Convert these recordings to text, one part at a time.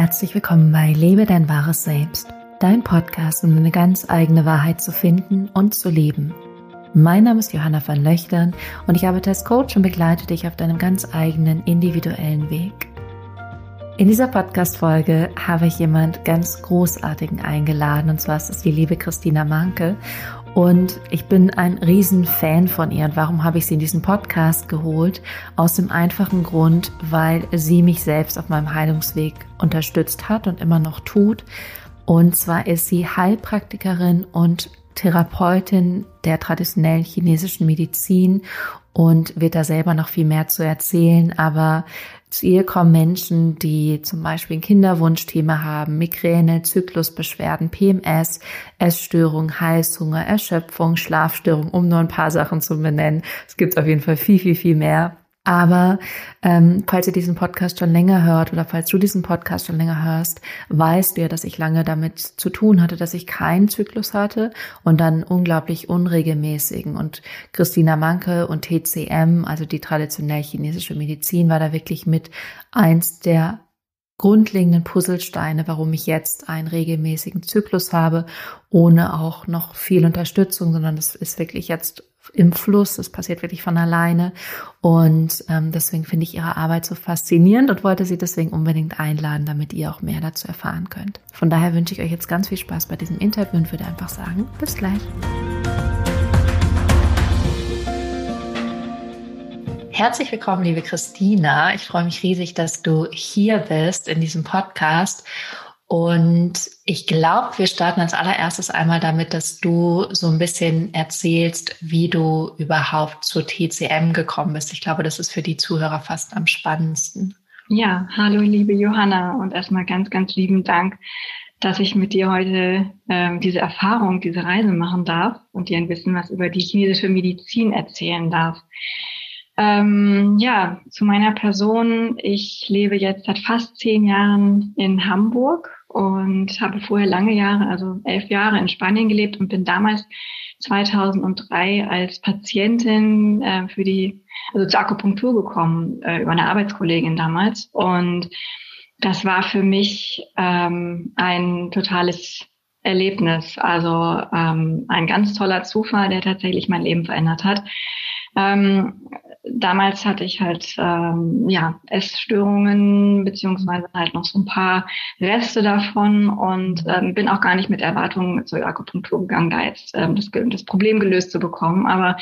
Herzlich willkommen bei Lebe dein wahres Selbst, dein Podcast, um eine ganz eigene Wahrheit zu finden und zu leben. Mein Name ist Johanna van Löchtern und ich arbeite als Coach und begleite dich auf deinem ganz eigenen individuellen Weg. In dieser Podcast-Folge habe ich jemand ganz Großartigen eingeladen und zwar ist es die liebe Christina Manke und ich bin ein Riesenfan von ihr. Und warum habe ich sie in diesen Podcast geholt? Aus dem einfachen Grund, weil sie mich selbst auf meinem Heilungsweg unterstützt hat und immer noch tut. Und zwar ist sie Heilpraktikerin und Therapeutin der traditionellen chinesischen Medizin und wird da selber noch viel mehr zu erzählen. Aber zu ihr kommen Menschen, die zum Beispiel ein Kinderwunschthema haben, Migräne, Zyklusbeschwerden, PMS, Essstörung, Heißhunger, Erschöpfung, Schlafstörung, um nur ein paar Sachen zu benennen. Es gibt auf jeden Fall viel, viel, viel mehr. Aber ähm, falls ihr diesen Podcast schon länger hört oder falls du diesen Podcast schon länger hörst, weißt du ja, dass ich lange damit zu tun hatte, dass ich keinen Zyklus hatte und dann unglaublich unregelmäßigen. Und Christina Manke und TCM, also die traditionell chinesische Medizin, war da wirklich mit eins der grundlegenden Puzzlesteine, warum ich jetzt einen regelmäßigen Zyklus habe, ohne auch noch viel Unterstützung, sondern das ist wirklich jetzt im Fluss, es passiert wirklich von alleine. Und ähm, deswegen finde ich ihre Arbeit so faszinierend und wollte sie deswegen unbedingt einladen, damit ihr auch mehr dazu erfahren könnt. Von daher wünsche ich euch jetzt ganz viel Spaß bei diesem Interview und würde einfach sagen, bis gleich. Herzlich willkommen, liebe Christina. Ich freue mich riesig, dass du hier bist in diesem Podcast. Und ich glaube, wir starten als allererstes einmal damit, dass du so ein bisschen erzählst, wie du überhaupt zur TCM gekommen bist. Ich glaube, das ist für die Zuhörer fast am spannendsten. Ja, hallo liebe Johanna und erstmal ganz, ganz lieben Dank, dass ich mit dir heute ähm, diese Erfahrung, diese Reise machen darf und dir ein bisschen was über die chinesische Medizin erzählen darf. Ähm, ja, zu meiner Person. Ich lebe jetzt seit fast zehn Jahren in Hamburg und habe vorher lange Jahre, also elf Jahre in Spanien gelebt und bin damals 2003 als Patientin äh, für die, also zur Akupunktur gekommen, äh, über eine Arbeitskollegin damals. Und das war für mich ähm, ein totales Erlebnis, also ähm, ein ganz toller Zufall, der tatsächlich mein Leben verändert hat. Ähm, damals hatte ich halt ähm, ja Essstörungen beziehungsweise halt noch so ein paar Reste davon und ähm, bin auch gar nicht mit Erwartungen zur Akupunktur gegangen, da jetzt ähm, das, das Problem gelöst zu bekommen. Aber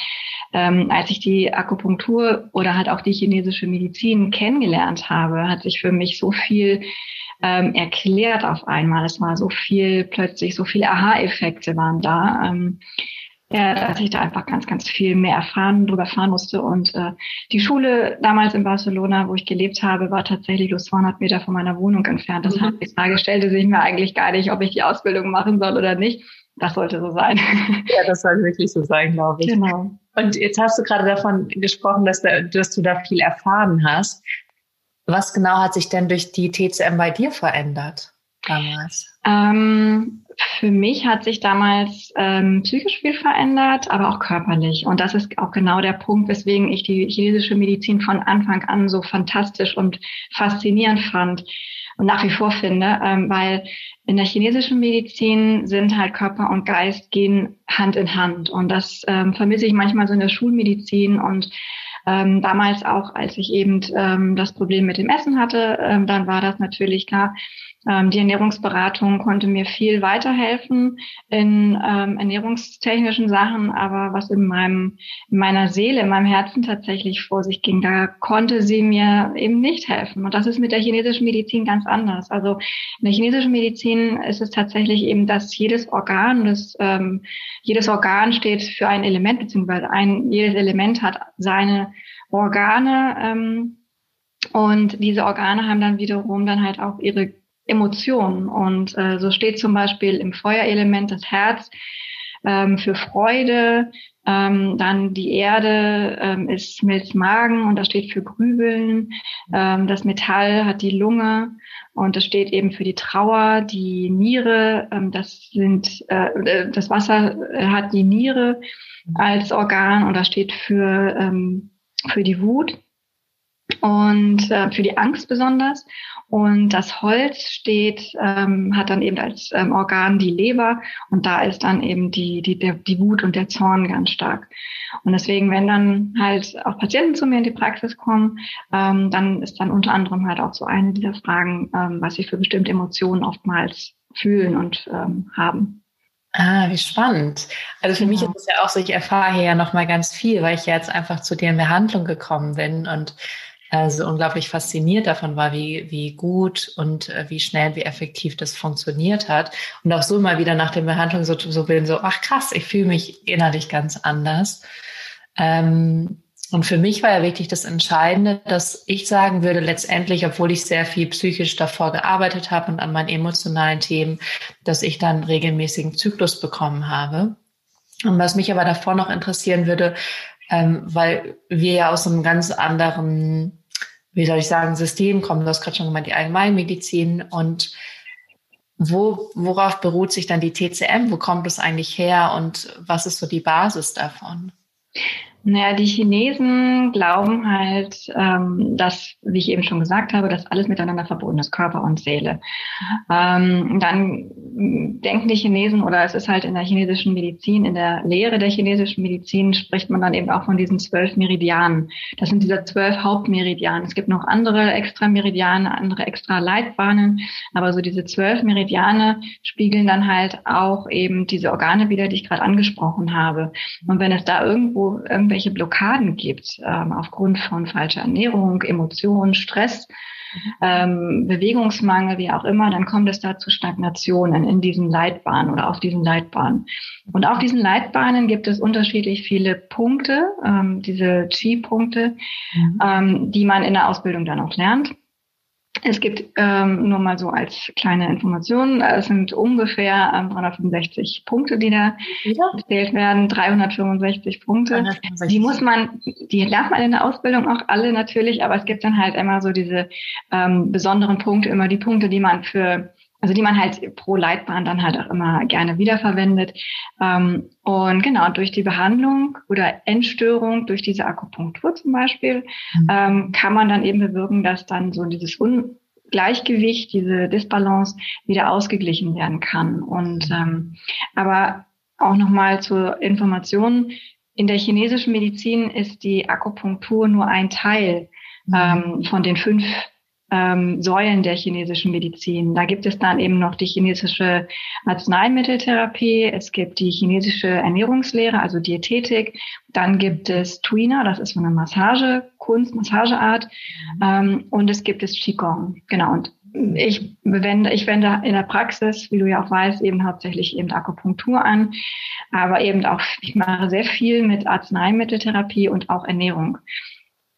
ähm, als ich die Akupunktur oder halt auch die chinesische Medizin kennengelernt habe, hat sich für mich so viel ähm, erklärt auf einmal. Es war so viel plötzlich, so viele Aha-Effekte waren da. Ähm, ja, dass ich da einfach ganz, ganz viel mehr erfahren, drüber erfahren musste. Und äh, die Schule damals in Barcelona, wo ich gelebt habe, war tatsächlich nur 200 Meter von meiner Wohnung entfernt. Das mhm. heißt, die Frage stellte sich mir eigentlich gar nicht, ob ich die Ausbildung machen soll oder nicht. Das sollte so sein. Ja, das soll wirklich so sein, glaube ich. Genau. Und jetzt hast du gerade davon gesprochen, dass, da, dass du da viel erfahren hast. Was genau hat sich denn durch die TCM bei dir verändert damals? Ähm, für mich hat sich damals ähm, psychisch viel verändert, aber auch körperlich. Und das ist auch genau der Punkt, weswegen ich die chinesische Medizin von Anfang an so fantastisch und faszinierend fand und nach wie vor finde, ähm, weil in der chinesischen Medizin sind halt Körper und Geist gehen Hand in Hand. Und das ähm, vermisse ich manchmal so in der Schulmedizin und ähm, damals auch, als ich eben ähm, das Problem mit dem Essen hatte, ähm, dann war das natürlich klar, die Ernährungsberatung konnte mir viel weiterhelfen in ähm, ernährungstechnischen Sachen, aber was in meinem, in meiner Seele, in meinem Herzen tatsächlich vor sich ging, da konnte sie mir eben nicht helfen. Und das ist mit der chinesischen Medizin ganz anders. Also in der chinesischen Medizin ist es tatsächlich eben, dass jedes Organ, das, ähm, jedes Organ steht für ein Element, beziehungsweise ein, jedes Element hat seine Organe, ähm, und diese Organe haben dann wiederum dann halt auch ihre Emotionen. Und äh, so steht zum Beispiel im Feuerelement das Herz ähm, für Freude, ähm, dann die Erde ähm, ist Milz Magen und das steht für Grübeln. Ähm, das Metall hat die Lunge und das steht eben für die Trauer. Die Niere, ähm, das sind äh, äh das Wasser hat die Niere als Organ und das steht für ähm, für die Wut. Und äh, für die Angst besonders. Und das Holz steht, ähm, hat dann eben als ähm, Organ die Leber und da ist dann eben die, die, der, die Wut und der Zorn ganz stark. Und deswegen, wenn dann halt auch Patienten zu mir in die Praxis kommen, ähm, dann ist dann unter anderem halt auch so eine dieser Fragen, ähm, was sie für bestimmte Emotionen oftmals fühlen und ähm, haben. Ah, wie spannend. Also für ja. mich ist es ja auch so, ich erfahre hier ja nochmal ganz viel, weil ich ja jetzt einfach zu dir in Behandlung gekommen bin und also unglaublich fasziniert davon war, wie, wie gut und äh, wie schnell, wie effektiv das funktioniert hat. Und auch so mal wieder nach der Behandlung so, so bin, so, ach krass, ich fühle mich innerlich ganz anders. Ähm, und für mich war ja wirklich das Entscheidende, dass ich sagen würde, letztendlich, obwohl ich sehr viel psychisch davor gearbeitet habe und an meinen emotionalen Themen, dass ich dann regelmäßigen Zyklus bekommen habe. Und was mich aber davor noch interessieren würde, ähm, weil wir ja aus einem ganz anderen, wie soll ich sagen, System kommen. Du hast gerade schon gemeint, die Allgemeinmedizin und wo, worauf beruht sich dann die TCM? Wo kommt es eigentlich her und was ist so die Basis davon? Naja, die Chinesen glauben halt, ähm, dass, wie ich eben schon gesagt habe, dass alles miteinander verbunden ist, Körper und Seele. Ähm, dann denken die Chinesen, oder es ist halt in der chinesischen Medizin, in der Lehre der chinesischen Medizin spricht man dann eben auch von diesen zwölf Meridianen. Das sind diese zwölf Hauptmeridianen. Es gibt noch andere extra Meridiane, andere extra Leitbahnen, aber so diese zwölf Meridiane spiegeln dann halt auch eben diese Organe wieder, die ich gerade angesprochen habe. Und wenn es da irgendwo irgendwelche Blockaden gibt, ähm, aufgrund von falscher Ernährung, Emotionen, Stress, ähm, Bewegungsmangel, wie auch immer, dann kommt es da zu Stagnationen in diesen Leitbahnen oder auf diesen Leitbahnen. Und auf diesen Leitbahnen gibt es unterschiedlich viele Punkte, ähm, diese Chi-Punkte, mhm. ähm, die man in der Ausbildung dann auch lernt. Es gibt ähm, nur mal so als kleine Information, es sind ungefähr ähm, 365 Punkte, die da gezählt werden, 365 Punkte. 365. Die muss man, die lernt man in der Ausbildung auch alle natürlich, aber es gibt dann halt immer so diese ähm, besonderen Punkte, immer die Punkte, die man für also die man halt pro Leitbahn dann halt auch immer gerne wiederverwendet. Ähm, und genau, durch die Behandlung oder Entstörung, durch diese Akupunktur zum Beispiel, mhm. ähm, kann man dann eben bewirken, dass dann so dieses Ungleichgewicht, diese Disbalance wieder ausgeglichen werden kann. Und ähm, aber auch nochmal zur Information, in der chinesischen Medizin ist die Akupunktur nur ein Teil mhm. von den fünf ähm, Säulen der chinesischen Medizin. Da gibt es dann eben noch die chinesische Arzneimitteltherapie, es gibt die chinesische Ernährungslehre, also Diätetik, dann gibt es Tuina, das ist so eine Massagekunst, Massageart, ähm, und es gibt es Qigong. Genau. Und ich wende, ich wende in der Praxis, wie du ja auch weißt, eben hauptsächlich eben Akupunktur an, aber eben auch, ich mache sehr viel mit Arzneimitteltherapie und auch Ernährung.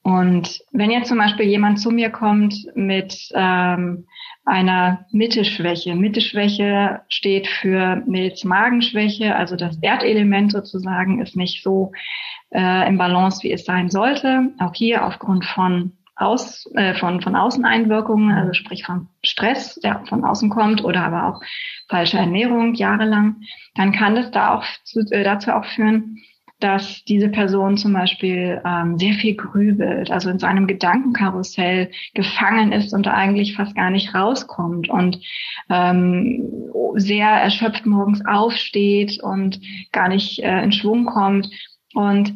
Und wenn jetzt zum Beispiel jemand zu mir kommt mit ähm, einer Mitteschwäche, Mitteschwäche steht für Milz-Magenschwäche, also das Erdelement sozusagen ist nicht so äh, im Balance, wie es sein sollte. Auch hier aufgrund von aus, äh, von, von Außeneinwirkungen, also sprich von Stress, der von außen kommt oder aber auch falsche Ernährung jahrelang, dann kann das da auch zu, äh, dazu auch führen, dass diese Person zum Beispiel ähm, sehr viel grübelt, also in seinem Gedankenkarussell gefangen ist und eigentlich fast gar nicht rauskommt und ähm, sehr erschöpft morgens aufsteht und gar nicht äh, in Schwung kommt. Und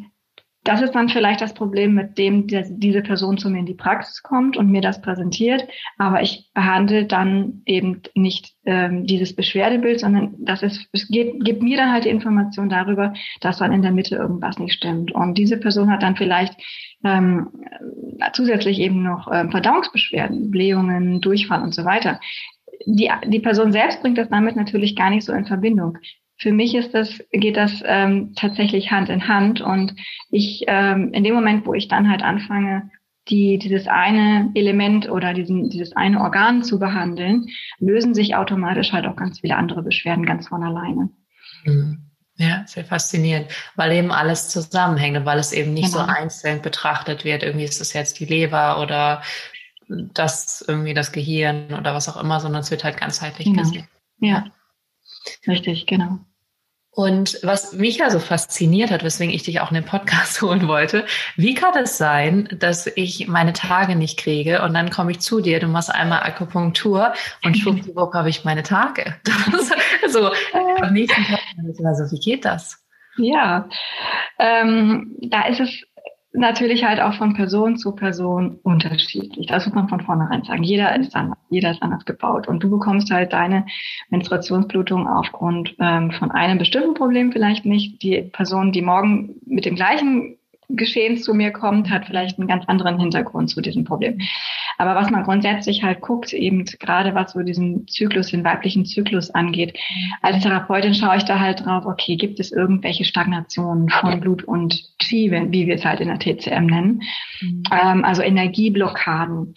das ist dann vielleicht das Problem, mit dem diese Person zu mir in die Praxis kommt und mir das präsentiert. Aber ich behandle dann eben nicht ähm, dieses Beschwerdebild, sondern das ist, es geht, gibt mir dann halt die Information darüber, dass dann in der Mitte irgendwas nicht stimmt. Und diese Person hat dann vielleicht ähm, zusätzlich eben noch ähm, Verdauungsbeschwerden, Blähungen, Durchfall und so weiter. Die, die Person selbst bringt das damit natürlich gar nicht so in Verbindung für mich ist das, geht das ähm, tatsächlich Hand in Hand. Und ich, ähm, in dem Moment, wo ich dann halt anfange, die, dieses eine Element oder diesen, dieses eine Organ zu behandeln, lösen sich automatisch halt auch ganz viele andere Beschwerden ganz von alleine. Mhm. Ja, sehr faszinierend, weil eben alles zusammenhängt und weil es eben nicht genau. so einzeln betrachtet wird. Irgendwie ist es jetzt die Leber oder das irgendwie das Gehirn oder was auch immer, sondern es wird halt ganzheitlich genau. gesehen. Ja, richtig, genau. Und was mich ja so fasziniert hat, weswegen ich dich auch in den Podcast holen wollte, wie kann es sein, dass ich meine Tage nicht kriege und dann komme ich zu dir, du machst einmal Akupunktur und schwuppdiwupp habe ich meine Tage. so am nächsten Tag, also wie geht das? Ja, ähm, da ist es natürlich halt auch von Person zu Person unterschiedlich. Das muss man von vornherein sagen. Jeder ist anders, jeder ist anders gebaut. Und du bekommst halt deine Menstruationsblutung aufgrund ähm, von einem bestimmten Problem vielleicht nicht. Die Person, die morgen mit dem gleichen Geschehen zu mir kommt, hat vielleicht einen ganz anderen Hintergrund zu diesem Problem. Aber was man grundsätzlich halt guckt, eben gerade was so diesen Zyklus, den weiblichen Zyklus angeht, als Therapeutin schaue ich da halt drauf, okay, gibt es irgendwelche Stagnationen von Blut und Chi, wie wir es halt in der TCM nennen, mhm. ähm, also Energieblockaden.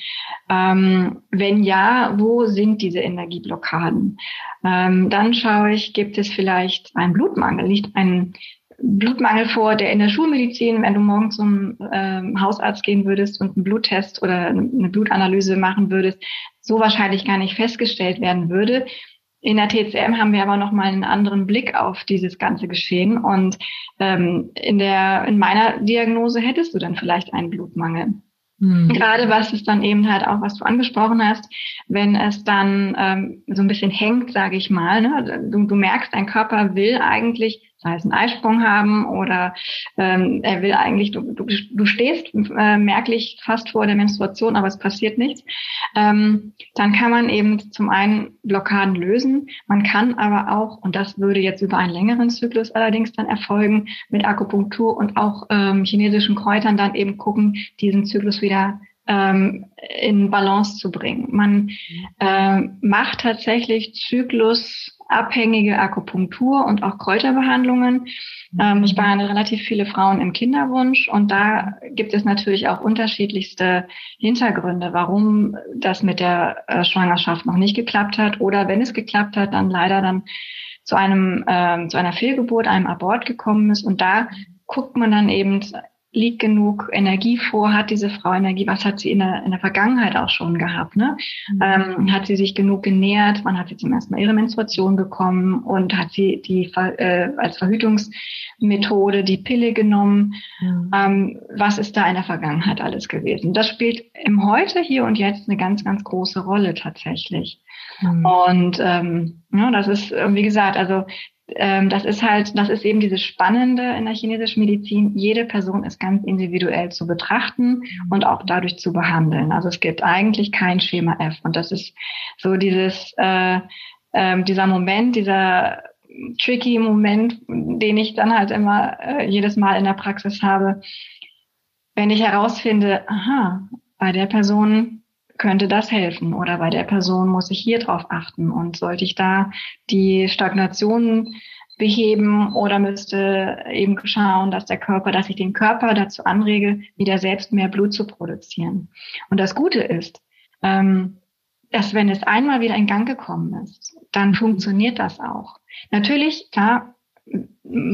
Ähm, wenn ja, wo sind diese Energieblockaden? Ähm, dann schaue ich, gibt es vielleicht einen Blutmangel, nicht einen Blutmangel vor, der in der Schulmedizin, wenn du morgen zum ähm, Hausarzt gehen würdest und einen Bluttest oder eine Blutanalyse machen würdest, so wahrscheinlich gar nicht festgestellt werden würde. In der TCM haben wir aber noch mal einen anderen Blick auf dieses ganze Geschehen und ähm, in der in meiner Diagnose hättest du dann vielleicht einen Blutmangel. Mhm. Gerade was es dann eben halt auch, was du angesprochen hast, wenn es dann ähm, so ein bisschen hängt, sage ich mal, ne? du, du merkst, dein Körper will eigentlich sei es einen Eisprung haben oder ähm, er will eigentlich, du, du, du stehst äh, merklich fast vor der Menstruation, aber es passiert nichts, ähm, dann kann man eben zum einen Blockaden lösen. Man kann aber auch, und das würde jetzt über einen längeren Zyklus allerdings dann erfolgen, mit Akupunktur und auch ähm, chinesischen Kräutern dann eben gucken, diesen Zyklus wieder ähm, in Balance zu bringen. Man äh, macht tatsächlich Zyklus abhängige Akupunktur und auch Kräuterbehandlungen. Ähm, ich behandle relativ viele Frauen im Kinderwunsch und da gibt es natürlich auch unterschiedlichste Hintergründe, warum das mit der äh, Schwangerschaft noch nicht geklappt hat oder wenn es geklappt hat, dann leider dann zu einem ähm, zu einer Fehlgeburt, einem Abort gekommen ist und da guckt man dann eben liegt genug Energie vor, hat diese Frau Energie, was hat sie in der, in der Vergangenheit auch schon gehabt, ne? Mhm. Ähm, hat sie sich genug genährt, wann hat sie zum ersten Mal ihre Menstruation bekommen und hat sie die äh, als Verhütungsmethode die Pille genommen, mhm. ähm, was ist da in der Vergangenheit alles gewesen? Das spielt im Heute, hier und jetzt eine ganz, ganz große Rolle tatsächlich. Mhm. Und ähm, ja, das ist, wie gesagt, also das ist halt, das ist eben dieses Spannende in der chinesischen Medizin. Jede Person ist ganz individuell zu betrachten und auch dadurch zu behandeln. Also es gibt eigentlich kein Schema F. Und das ist so dieses, äh, äh, dieser Moment, dieser tricky Moment, den ich dann halt immer äh, jedes Mal in der Praxis habe, wenn ich herausfinde, aha, bei der Person könnte das helfen oder bei der Person muss ich hier drauf achten und sollte ich da die Stagnation beheben oder müsste eben schauen, dass der Körper, dass ich den Körper dazu anrege, wieder selbst mehr Blut zu produzieren. Und das Gute ist, ähm, dass wenn es einmal wieder in Gang gekommen ist, dann funktioniert das auch. Natürlich, klar,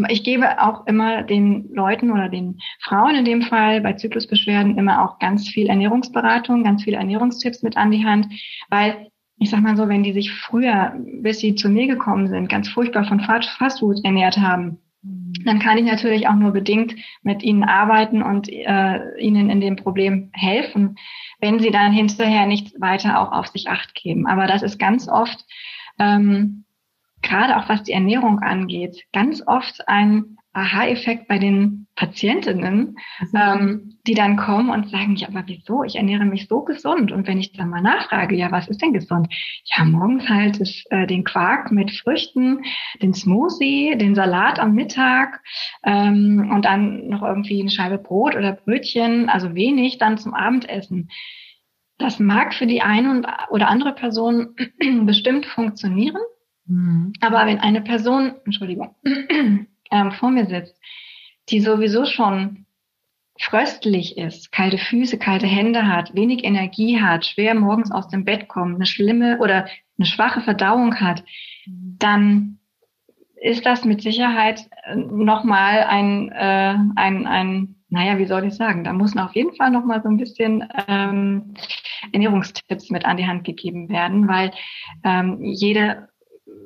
ich gebe auch immer den Leuten oder den Frauen in dem Fall bei Zyklusbeschwerden immer auch ganz viel Ernährungsberatung, ganz viele Ernährungstipps mit an die Hand, weil ich sag mal so, wenn die sich früher, bis sie zu mir gekommen sind, ganz furchtbar von Fastfood ernährt haben, dann kann ich natürlich auch nur bedingt mit ihnen arbeiten und äh, ihnen in dem Problem helfen, wenn sie dann hinterher nicht weiter auch auf sich acht geben. Aber das ist ganz oft ähm, gerade auch was die Ernährung angeht, ganz oft ein Aha-Effekt bei den Patientinnen, mhm. ähm, die dann kommen und sagen, ja, aber wieso? Ich ernähre mich so gesund. Und wenn ich dann mal nachfrage, ja, was ist denn gesund? Ja, morgens halt ist, äh, den Quark mit Früchten, den Smoothie, den Salat am Mittag ähm, und dann noch irgendwie eine Scheibe Brot oder Brötchen, also wenig dann zum Abendessen. Das mag für die eine oder andere Person bestimmt funktionieren. Mhm. Aber wenn eine Person, Entschuldigung, ähm, vor mir sitzt, die sowieso schon fröstlich ist, kalte Füße, kalte Hände hat, wenig Energie hat, schwer morgens aus dem Bett kommt, eine schlimme oder eine schwache Verdauung hat, dann ist das mit Sicherheit äh, nochmal ein, äh, ein, ein, naja, wie soll ich sagen, da muss auf jeden Fall nochmal so ein bisschen ähm, Ernährungstipps mit an die Hand gegeben werden, weil ähm, jede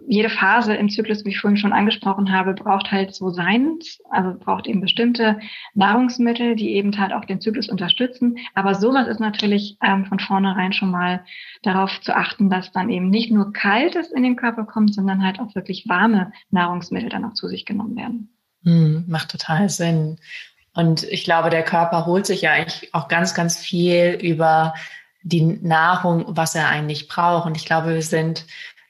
jede Phase im Zyklus, wie ich vorhin schon angesprochen habe, braucht halt so seins, also braucht eben bestimmte Nahrungsmittel, die eben halt auch den Zyklus unterstützen. Aber sowas ist natürlich ähm, von vornherein schon mal darauf zu achten, dass dann eben nicht nur Kaltes in den Körper kommt, sondern halt auch wirklich warme Nahrungsmittel dann auch zu sich genommen werden. Hm, macht total Sinn. Und ich glaube, der Körper holt sich ja eigentlich auch ganz, ganz viel über die Nahrung, was er eigentlich braucht. Und ich glaube, wir sind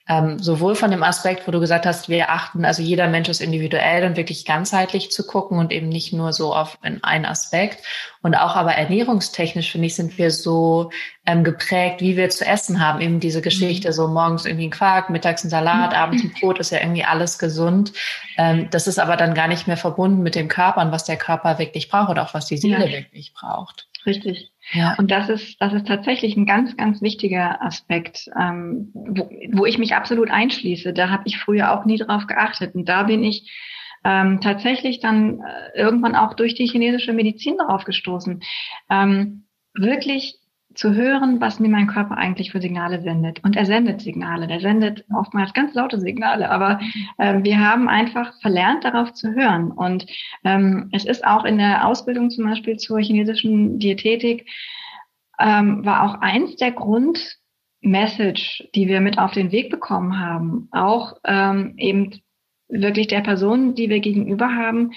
ähm, sowohl von dem Aspekt, wo du gesagt hast, wir achten, also jeder Mensch ist individuell und wirklich ganzheitlich zu gucken und eben nicht nur so auf in einen Aspekt. Und auch aber ernährungstechnisch, finde ich, sind wir so ähm, geprägt, wie wir zu essen haben. Eben diese Geschichte, mhm. so morgens irgendwie ein Quark, mittags ein Salat, mhm. abends ein Brot, ist ja irgendwie alles gesund. Ähm, das ist aber dann gar nicht mehr verbunden mit dem Körper und was der Körper wirklich braucht oder auch was die Seele ja. wirklich braucht. Richtig. Ja. Und das ist, das ist tatsächlich ein ganz, ganz wichtiger Aspekt, ähm, wo, wo ich mich absolut einschließe. Da habe ich früher auch nie drauf geachtet. Und da bin ich ähm, tatsächlich dann äh, irgendwann auch durch die chinesische Medizin darauf gestoßen. Ähm, wirklich zu hören, was mir mein Körper eigentlich für Signale sendet. Und er sendet Signale. Der sendet oftmals ganz laute Signale, aber äh, wir haben einfach verlernt, darauf zu hören. Und ähm, es ist auch in der Ausbildung zum Beispiel zur chinesischen Diätetik, ähm, war auch eins der Grundmessage, die wir mit auf den Weg bekommen haben, auch ähm, eben wirklich der Person, die wir gegenüber haben,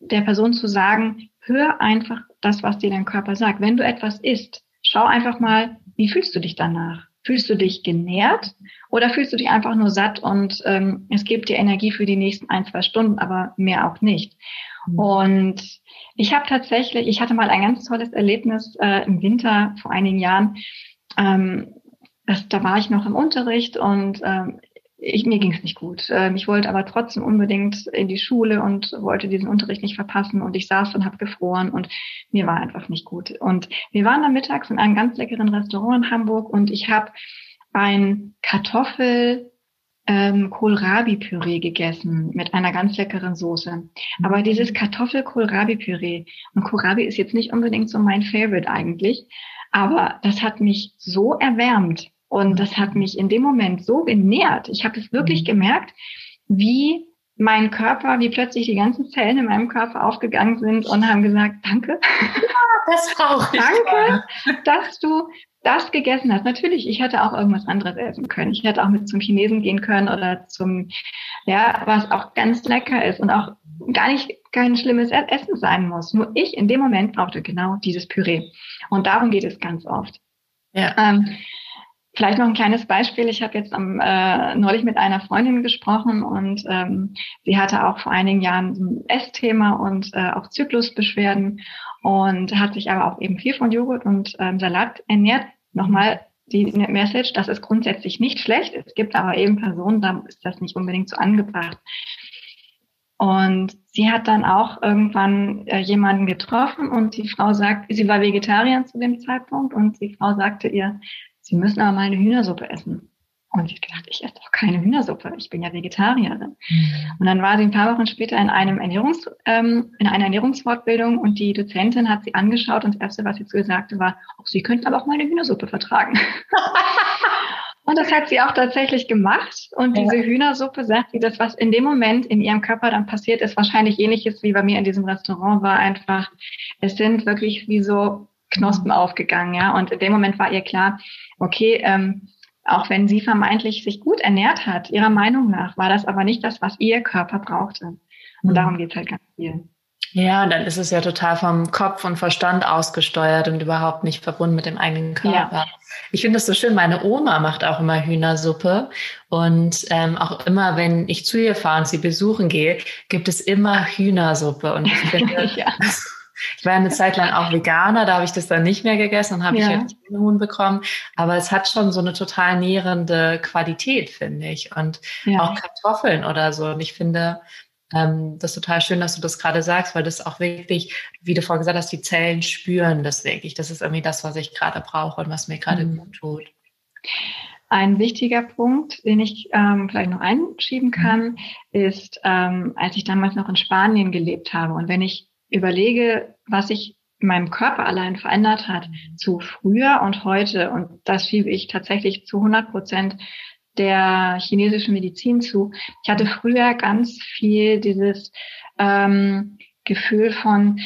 der Person zu sagen, hör einfach das, was dir dein Körper sagt. Wenn du etwas isst, schau einfach mal, wie fühlst du dich danach? Fühlst du dich genährt oder fühlst du dich einfach nur satt und ähm, es gibt dir Energie für die nächsten ein, zwei Stunden, aber mehr auch nicht? Mhm. Und ich habe tatsächlich, ich hatte mal ein ganz tolles Erlebnis äh, im Winter vor einigen Jahren. Ähm, das, da war ich noch im Unterricht und ähm, ich, mir ging es nicht gut. Ähm, ich wollte aber trotzdem unbedingt in die Schule und wollte diesen Unterricht nicht verpassen. Und ich saß und habe gefroren und mir war einfach nicht gut. Und wir waren dann mittags in einem ganz leckeren Restaurant in Hamburg und ich habe ein Kartoffel ähm, Kohlrabi-Püree gegessen mit einer ganz leckeren Soße. Aber dieses Kartoffel-Kohlrabi-Püree, und Kohlrabi ist jetzt nicht unbedingt so mein Favorite eigentlich, aber das hat mich so erwärmt und das hat mich in dem Moment so genährt. Ich habe es wirklich mhm. gemerkt, wie mein Körper, wie plötzlich die ganzen Zellen in meinem Körper aufgegangen sind und haben gesagt, danke. Das brauche ich. danke, dass du das gegessen hast. Natürlich, ich hätte auch irgendwas anderes essen können. Ich hätte auch mit zum Chinesen gehen können oder zum, ja, was auch ganz lecker ist und auch gar nicht kein schlimmes Essen sein muss. Nur ich in dem Moment brauchte genau dieses Püree. Und darum geht es ganz oft. Ja. Ähm, Vielleicht noch ein kleines Beispiel. Ich habe jetzt am, äh, neulich mit einer Freundin gesprochen und ähm, sie hatte auch vor einigen Jahren ein Essthema und äh, auch Zyklusbeschwerden und hat sich aber auch eben viel von Joghurt und ähm, Salat ernährt. Nochmal die Message, das ist grundsätzlich nicht schlecht. Es gibt aber eben Personen, da ist das nicht unbedingt so angebracht. Und sie hat dann auch irgendwann äh, jemanden getroffen und die Frau sagt, sie war Vegetarierin zu dem Zeitpunkt und die Frau sagte ihr, Sie müssen aber mal eine Hühnersuppe essen. Und ich gedacht, ich esse doch keine Hühnersuppe, ich bin ja Vegetarierin. Mhm. Und dann war sie ein paar Wochen später in einem Ernährungs, ähm, in einer Ernährungsfortbildung und die Dozentin hat sie angeschaut und das erste, was sie zu ihr sagte, war, oh, Sie könnten aber auch mal eine Hühnersuppe vertragen. und das hat sie auch tatsächlich gemacht. Und ja. diese Hühnersuppe, sagt sie, das, was in dem Moment in ihrem Körper dann passiert ist, wahrscheinlich ähnliches wie bei mir in diesem Restaurant war einfach, es sind wirklich wie so Knospen aufgegangen, ja. Und in dem Moment war ihr klar, okay, ähm, auch wenn sie vermeintlich sich gut ernährt hat, ihrer Meinung nach, war das aber nicht das, was ihr Körper brauchte. Und mhm. darum geht's halt ganz viel. Ja, und dann ist es ja total vom Kopf und Verstand ausgesteuert und überhaupt nicht verbunden mit dem eigenen Körper. Ja. Ich finde das so schön. Meine Oma macht auch immer Hühnersuppe und ähm, auch immer, wenn ich zu ihr fahre und sie besuchen gehe, gibt es immer Hühnersuppe. Und ich finde, ja. Ich war eine Zeit lang auch Veganer, da habe ich das dann nicht mehr gegessen und habe ja. ich halt Huhn bekommen. Aber es hat schon so eine total nährende Qualität, finde ich. Und ja. auch Kartoffeln oder so. Und ich finde ähm, das total schön, dass du das gerade sagst, weil das auch wirklich, wie du vorhin gesagt hast, die Zellen spüren das wirklich. Das ist irgendwie das, was ich gerade brauche und was mir gerade mhm. gut tut. Ein wichtiger Punkt, den ich ähm, vielleicht noch einschieben mhm. kann, ist, ähm, als ich damals noch in Spanien gelebt habe und wenn ich überlege, was sich in meinem Körper allein verändert hat zu früher und heute, und das schiebe ich tatsächlich zu 100 Prozent der chinesischen Medizin zu. Ich hatte früher ganz viel dieses ähm, Gefühl von,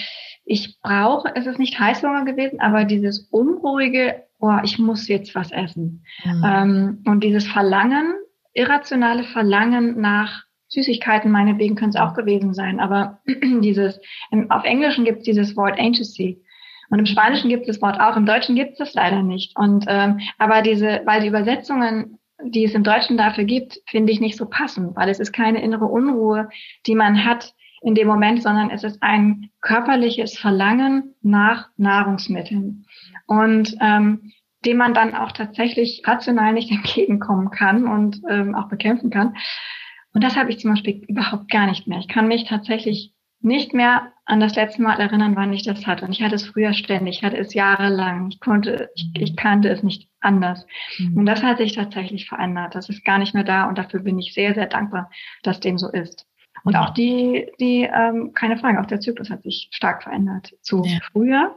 ich brauche, es ist nicht Heißhunger gewesen, aber dieses unruhige, oh, ich muss jetzt was essen. Mhm. Ähm, und dieses Verlangen, irrationale Verlangen nach Süßigkeiten, meinetwegen können es auch gewesen sein, aber dieses, auf Englischen gibt es dieses Wort Anxiety. Und im Spanischen gibt es das Wort auch, im Deutschen gibt es das leider nicht. Und ähm, aber diese, weil die Übersetzungen, die es im Deutschen dafür gibt, finde ich nicht so passend, weil es ist keine innere Unruhe, die man hat in dem Moment, sondern es ist ein körperliches Verlangen nach Nahrungsmitteln. Und ähm, dem man dann auch tatsächlich rational nicht entgegenkommen kann und ähm, auch bekämpfen kann. Und das habe ich zum Beispiel überhaupt gar nicht mehr. Ich kann mich tatsächlich nicht mehr an das letzte Mal erinnern, wann ich das hatte. Und ich hatte es früher ständig, ich hatte es jahrelang. Ich konnte, ich, ich kannte es nicht anders. Mhm. Und das hat sich tatsächlich verändert. Das ist gar nicht mehr da und dafür bin ich sehr, sehr dankbar, dass dem so ist. Und auch die, die, ähm, keine Frage, auch der Zyklus hat sich stark verändert zu ja. früher.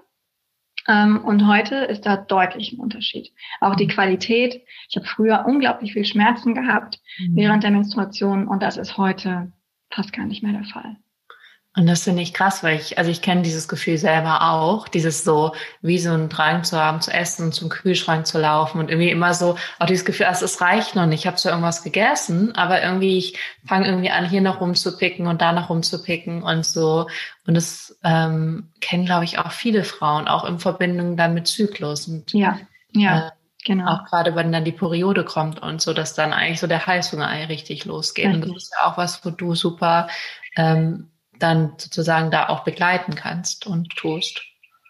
Ähm, und heute ist da deutlich ein Unterschied. Auch die. Qualität. Ich habe früher unglaublich viel Schmerzen gehabt mhm. während der Menstruation und das ist heute fast gar nicht mehr der Fall. Und das finde ich krass, weil ich, also ich kenne dieses Gefühl selber auch, dieses so, wie so einen Drang zu haben, zu essen und zum Kühlschrank zu laufen und irgendwie immer so, auch dieses Gefühl, also es reicht noch nicht, ich habe zwar irgendwas gegessen, aber irgendwie, ich fange irgendwie an, hier noch rumzupicken und da noch rumzupicken und so. Und das ähm, kennen, glaube ich, auch viele Frauen, auch in Verbindung dann mit Zyklus. Und, ja, ja. Äh, Genau. Auch gerade wenn dann die Periode kommt und so, dass dann eigentlich so der Heißhunger richtig losgeht. Richtig. Und das ist ja auch was, wo du super ähm, dann sozusagen da auch begleiten kannst und tust.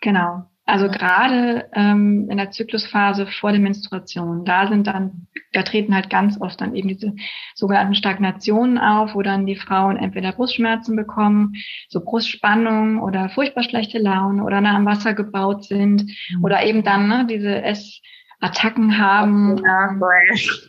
Genau. Also gerade ähm, in der Zyklusphase vor der Menstruation, da sind dann, da treten halt ganz oft dann eben diese sogenannten Stagnationen auf, wo dann die Frauen entweder Brustschmerzen bekommen, so Brustspannung oder furchtbar schlechte Laune oder nah am Wasser gebaut sind mhm. oder eben dann ne, diese Ess Attacken haben.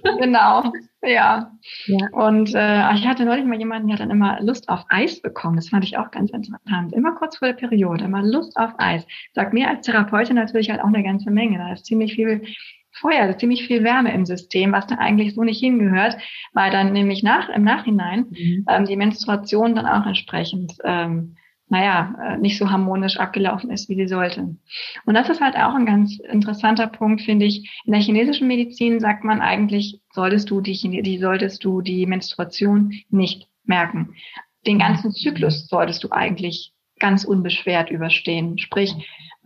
Genau, ja. ja. Und äh, ich hatte neulich mal jemanden, der hat dann immer Lust auf Eis bekommen. Das fand ich auch ganz interessant. Immer kurz vor der Periode, immer Lust auf Eis. Sagt mir als Therapeutin natürlich halt auch eine ganze Menge. Da ist ziemlich viel Feuer, ziemlich viel Wärme im System, was da eigentlich so nicht hingehört, weil dann nämlich nach im Nachhinein mhm. ähm, die Menstruation dann auch entsprechend ähm, naja, äh, nicht so harmonisch abgelaufen ist, wie sie sollte. Und das ist halt auch ein ganz interessanter Punkt, finde ich. In der chinesischen Medizin sagt man eigentlich, solltest du die, die solltest du die Menstruation nicht merken. Den ganzen Zyklus solltest du eigentlich ganz unbeschwert überstehen. Sprich,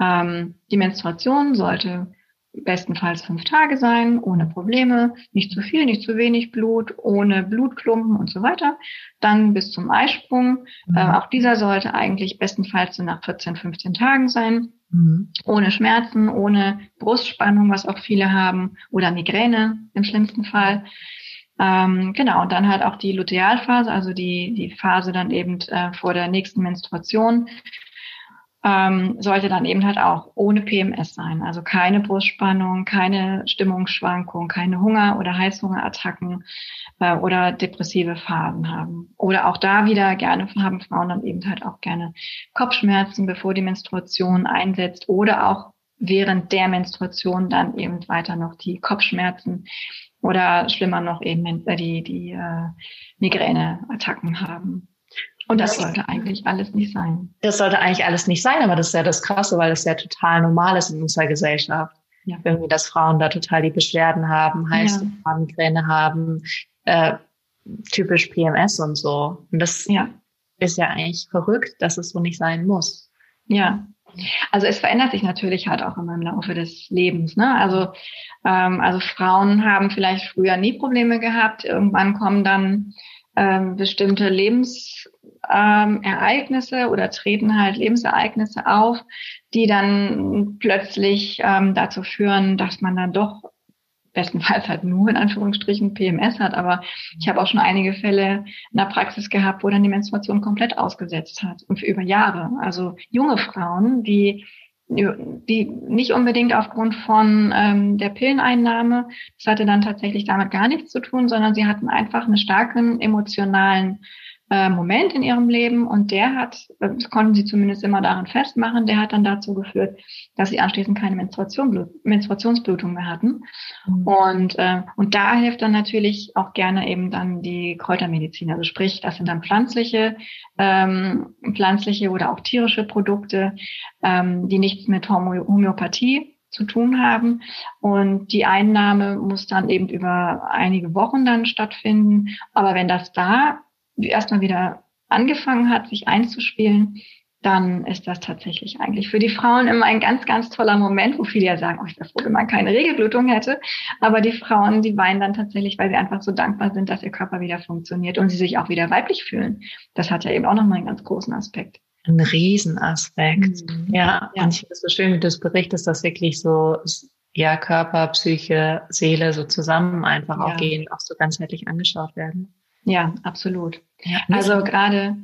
ähm, die Menstruation sollte bestenfalls fünf Tage sein, ohne Probleme, nicht zu viel, nicht zu wenig Blut, ohne Blutklumpen und so weiter. Dann bis zum Eisprung. Mhm. Äh, auch dieser sollte eigentlich bestenfalls so nach 14, 15 Tagen sein. Mhm. Ohne Schmerzen, ohne Brustspannung, was auch viele haben, oder Migräne im schlimmsten Fall. Ähm, genau, und dann halt auch die Lutealphase, also die, die Phase dann eben äh, vor der nächsten Menstruation ähm, sollte dann eben halt auch ohne PMS sein. Also keine Brustspannung, keine Stimmungsschwankung, keine Hunger- oder Heißhungerattacken äh, oder depressive Phasen haben. Oder auch da wieder gerne haben Frauen dann eben halt auch gerne Kopfschmerzen, bevor die Menstruation einsetzt oder auch während der Menstruation dann eben weiter noch die Kopfschmerzen oder schlimmer noch eben die, die äh, Migräneattacken haben. Und das, sollte eigentlich alles nicht sein. Das sollte eigentlich alles nicht sein, aber das ist ja das Krasse, weil das ja total normal ist in unserer Gesellschaft. Ja. Irgendwie, dass Frauen da total die Beschwerden haben, heiße ja. Migräne haben, äh, typisch PMS und so. Und das ja. ist ja eigentlich verrückt, dass es so nicht sein muss. Ja. Also es verändert sich natürlich halt auch immer im Laufe des Lebens. Ne? Also, ähm, also Frauen haben vielleicht früher nie Probleme gehabt. Irgendwann kommen dann ähm, bestimmte Lebensereignisse ähm, oder treten halt Lebensereignisse auf, die dann plötzlich ähm, dazu führen, dass man dann doch bestenfalls halt nur in Anführungsstrichen PMS hat, aber ich habe auch schon einige Fälle in der Praxis gehabt, wo dann die Menstruation komplett ausgesetzt hat und für über Jahre. Also junge Frauen, die die nicht unbedingt aufgrund von ähm, der Pilleneinnahme, das hatte dann tatsächlich damit gar nichts zu tun, sondern sie hatten einfach einen starken emotionalen äh, Moment in ihrem Leben und der hat, das konnten sie zumindest immer daran festmachen, der hat dann dazu geführt, dass sie anschließend keine Menstruation, Menstruationsblutung mehr hatten. Mhm. Und, äh, und da hilft dann natürlich auch gerne eben dann die Kräutermedizin. Also sprich, das sind dann pflanzliche, ähm, pflanzliche oder auch tierische Produkte, ähm, die nichts mit Homöopathie zu tun haben. Und die Einnahme muss dann eben über einige Wochen dann stattfinden. Aber wenn das da erstmal wieder angefangen hat, sich einzuspielen, dann ist das tatsächlich eigentlich für die Frauen immer ein ganz, ganz toller Moment, wo viele ja sagen, oh, ich wäre froh, wenn man keine Regelblutung hätte. Aber die Frauen, die weinen dann tatsächlich, weil sie einfach so dankbar sind, dass ihr Körper wieder funktioniert und sie sich auch wieder weiblich fühlen. Das hat ja eben auch nochmal einen ganz großen Aspekt. Ein Riesenaspekt. Mhm. Ja, ja, und ich finde es so schön, wie du es berichtest, dass wirklich so ja, Körper, Psyche, Seele so zusammen einfach ja. auch gehen, auch so ganzheitlich angeschaut werden. Ja, absolut. Ja, also gerade,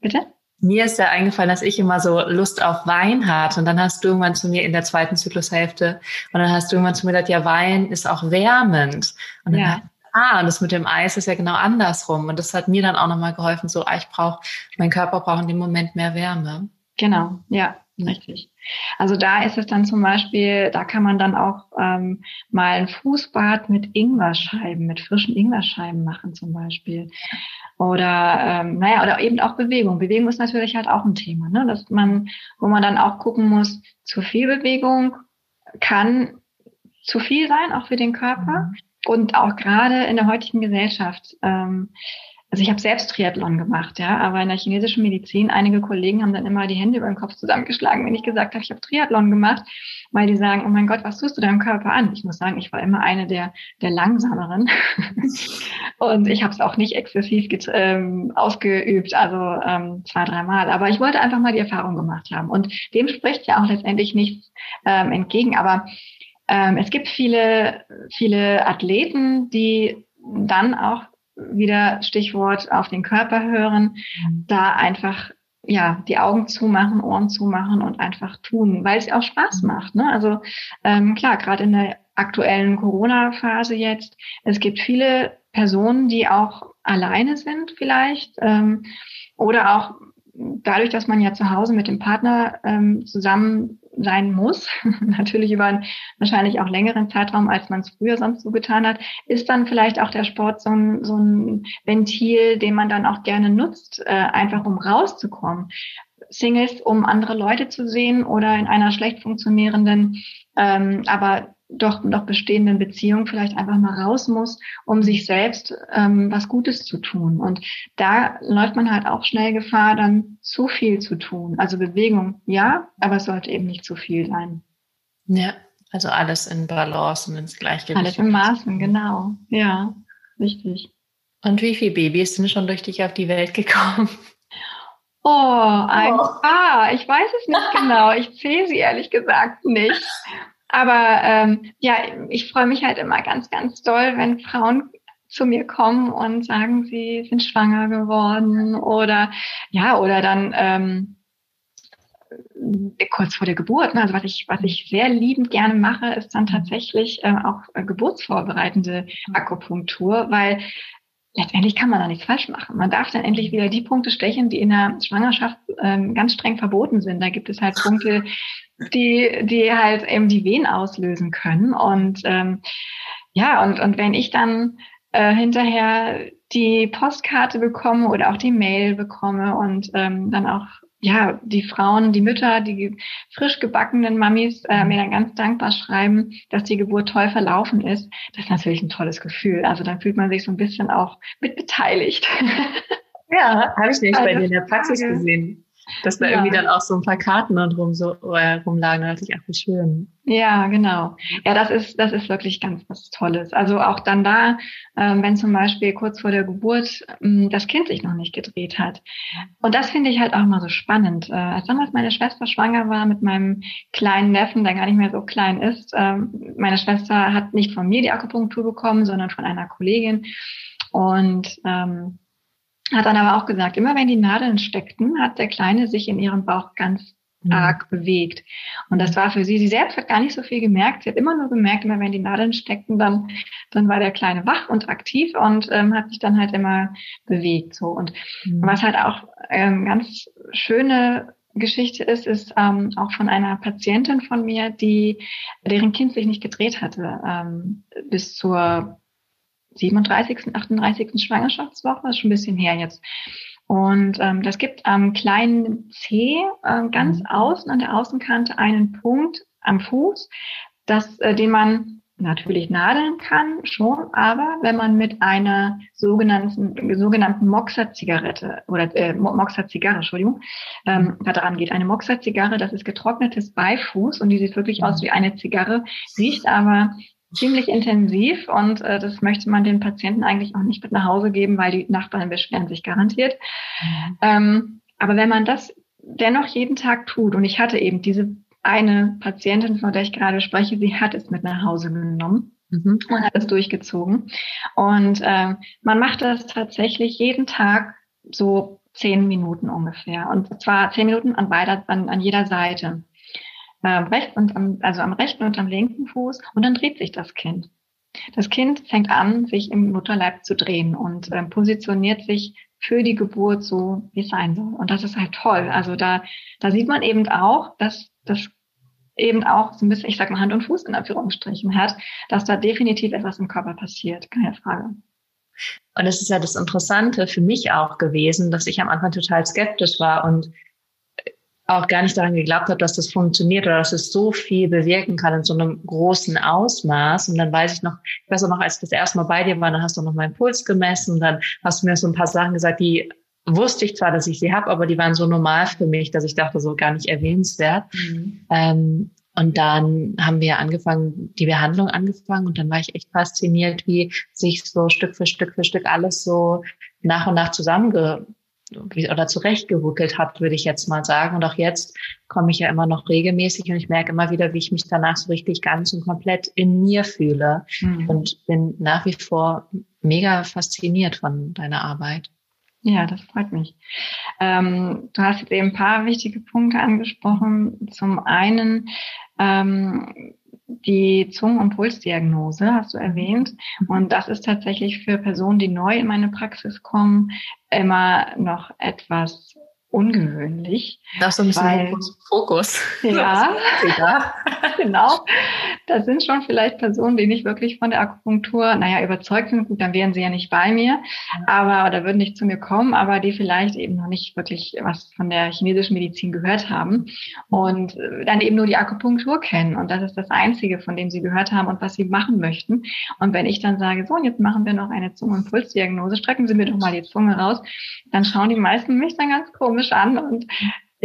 bitte? Mir ist ja eingefallen, dass ich immer so Lust auf Wein hatte. Und dann hast du irgendwann zu mir in der zweiten Zyklushälfte, und dann hast du irgendwann zu mir gesagt, ja, Wein ist auch wärmend. Und dann ja. ah, und das mit dem Eis ist ja genau andersrum. Und das hat mir dann auch nochmal geholfen, so, ah, ich brauche, mein Körper braucht in dem Moment mehr Wärme. Genau, ja, richtig. Also da ist es dann zum Beispiel, da kann man dann auch ähm, mal ein Fußbad mit Ingwerscheiben, mit frischen Ingwerscheiben machen zum Beispiel. Oder ähm, naja, oder eben auch Bewegung. Bewegung ist natürlich halt auch ein Thema, ne? dass man, wo man dann auch gucken muss, zu viel Bewegung kann zu viel sein, auch für den Körper. Mhm. Und auch gerade in der heutigen Gesellschaft ähm, also ich habe selbst Triathlon gemacht, ja, aber in der chinesischen Medizin, einige Kollegen haben dann immer die Hände über den Kopf zusammengeschlagen, wenn ich gesagt habe, ich habe Triathlon gemacht, weil die sagen, oh mein Gott, was tust du deinem Körper an? Ich muss sagen, ich war immer eine der, der langsameren und ich habe es auch nicht exzessiv ähm, ausgeübt, also ähm, zwei, dreimal. Aber ich wollte einfach mal die Erfahrung gemacht haben und dem spricht ja auch letztendlich nichts ähm, entgegen. Aber ähm, es gibt viele, viele Athleten, die dann auch wieder Stichwort auf den Körper hören, da einfach ja die Augen zumachen, Ohren zumachen und einfach tun, weil es auch Spaß mhm. macht. Ne? Also ähm, klar, gerade in der aktuellen Corona-Phase jetzt, es gibt viele Personen, die auch alleine sind vielleicht ähm, oder auch dadurch, dass man ja zu Hause mit dem Partner ähm, zusammen sein muss, natürlich über einen wahrscheinlich auch längeren Zeitraum, als man es früher sonst so getan hat, ist dann vielleicht auch der Sport so ein, so ein Ventil, den man dann auch gerne nutzt, äh, einfach um rauszukommen. Singles, um andere Leute zu sehen oder in einer schlecht funktionierenden, ähm, aber doch noch bestehenden Beziehung vielleicht einfach mal raus muss, um sich selbst ähm, was Gutes zu tun. Und da läuft man halt auch schnell Gefahr, dann zu viel zu tun. Also Bewegung, ja, aber es sollte eben nicht zu viel sein. Ja, also alles in Balance und ins Gleichgewicht. Alles in Maßen, genau. Ja, richtig. Und wie viele Babys sind schon durch dich auf die Welt gekommen? Oh, ein oh. Paar. Ich weiß es nicht genau. Ich zähle sie ehrlich gesagt nicht. Aber ähm, ja, ich freue mich halt immer ganz, ganz doll, wenn Frauen zu mir kommen und sagen, sie sind schwanger geworden oder ja, oder dann ähm, kurz vor der Geburt. Ne? Also was ich, was ich sehr liebend gerne mache, ist dann tatsächlich äh, auch äh, geburtsvorbereitende Akupunktur, weil letztendlich kann man da nichts falsch machen. Man darf dann endlich wieder die Punkte stechen, die in der Schwangerschaft ähm, ganz streng verboten sind. Da gibt es halt Punkte, die, die halt eben die Wehen auslösen können. Und ähm, ja, und, und wenn ich dann äh, hinterher die Postkarte bekomme oder auch die Mail bekomme und ähm, dann auch ja die Frauen, die Mütter, die frisch gebackenen Mamis äh, mir dann ganz dankbar schreiben, dass die Geburt toll verlaufen ist, das ist natürlich ein tolles Gefühl. Also dann fühlt man sich so ein bisschen auch mit beteiligt. Ja, habe ich nicht also, bei dir in der Praxis gesehen dass da ja. irgendwie dann auch so ein paar Karten und rum so äh, rumlagen. Da dachte ich, ach, wie schön. Ja, genau. Ja, das ist, das ist wirklich ganz was Tolles. Also auch dann da, ähm, wenn zum Beispiel kurz vor der Geburt ähm, das Kind sich noch nicht gedreht hat. Und das finde ich halt auch immer so spannend. Äh, als damals meine Schwester schwanger war mit meinem kleinen Neffen, der gar nicht mehr so klein ist, ähm, meine Schwester hat nicht von mir die Akupunktur bekommen, sondern von einer Kollegin. Und ähm, hat dann aber auch gesagt, immer wenn die Nadeln steckten, hat der Kleine sich in ihrem Bauch ganz mhm. arg bewegt. Und das war für sie, sie selbst hat gar nicht so viel gemerkt. Sie hat immer nur gemerkt, immer wenn die Nadeln steckten, dann, dann war der Kleine wach und aktiv und ähm, hat sich dann halt immer bewegt. So. Und mhm. was halt auch ähm, ganz schöne Geschichte ist, ist ähm, auch von einer Patientin von mir, die deren Kind sich nicht gedreht hatte ähm, bis zur 37., 38. Schwangerschaftswoche, das ist schon ein bisschen her jetzt. Und ähm, das gibt am kleinen C äh, ganz mhm. außen an der Außenkante einen Punkt am Fuß, das, äh, den man natürlich nadeln kann, schon, aber wenn man mit einer sogenannten, sogenannten Moxa-Zigarette oder äh, Moxa-Zigarre, Entschuldigung, ähm, da dran geht. Eine Moxa-Zigarre, das ist getrocknetes Beifuß und die sieht wirklich aus wie eine Zigarre, riecht aber ziemlich intensiv und äh, das möchte man den Patienten eigentlich auch nicht mit nach Hause geben, weil die Nachbarn beschweren sich garantiert. Mhm. Ähm, aber wenn man das dennoch jeden Tag tut und ich hatte eben diese eine Patientin, von der ich gerade spreche, sie hat es mit nach Hause genommen. Mhm. und hat es durchgezogen. Und äh, man macht das tatsächlich jeden Tag so zehn Minuten ungefähr. Und zwar zehn Minuten an, beider, an, an jeder Seite. Äh, rechts und am, also am rechten und am linken Fuß. Und dann dreht sich das Kind. Das Kind fängt an, sich im Mutterleib zu drehen und äh, positioniert sich für die Geburt so, wie es sein soll. Und das ist halt toll. Also da, da sieht man eben auch, dass das eben auch so ein bisschen, ich sag mal, Hand und Fuß in Anführungsstrichen hat, dass da definitiv etwas im Körper passiert, keine Frage. Und es ist ja das Interessante für mich auch gewesen, dass ich am Anfang total skeptisch war und auch gar nicht daran geglaubt habe, dass das funktioniert oder dass es so viel bewirken kann in so einem großen Ausmaß. Und dann weiß ich noch, ich weiß auch noch, als ich das erste Mal bei dir war, dann hast du noch meinen Puls gemessen und dann hast du mir so ein paar Sachen gesagt, die wusste ich zwar, dass ich sie habe, aber die waren so normal für mich, dass ich dachte, so gar nicht erwähnenswert. Mhm. Ähm, und dann haben wir angefangen, die Behandlung angefangen und dann war ich echt fasziniert, wie sich so Stück für Stück für Stück alles so nach und nach zusammenge oder zurechtgeruckelt hat, würde ich jetzt mal sagen. Und auch jetzt komme ich ja immer noch regelmäßig und ich merke immer wieder, wie ich mich danach so richtig ganz und komplett in mir fühle mhm. und bin nach wie vor mega fasziniert von deiner Arbeit. Ja, das freut mich. Ähm, du hast jetzt eben ein paar wichtige Punkte angesprochen. Zum einen ähm, die Zungen- und Pulsdiagnose hast du erwähnt. Und das ist tatsächlich für Personen, die neu in meine Praxis kommen, immer noch etwas ungewöhnlich. Das ist so ein bisschen weil, Fokus. Ja, genau. Das sind schon vielleicht Personen, die nicht wirklich von der Akupunktur, naja, überzeugt sind. Gut, dann wären sie ja nicht bei mir, aber oder würden nicht zu mir kommen, aber die vielleicht eben noch nicht wirklich was von der chinesischen Medizin gehört haben und äh, dann eben nur die Akupunktur kennen. Und das ist das Einzige, von dem sie gehört haben und was sie machen möchten. Und wenn ich dann sage, so, und jetzt machen wir noch eine Zunge- und Pulsdiagnose, strecken Sie mir doch mal die Zunge raus, dann schauen die meisten mich dann ganz komisch an und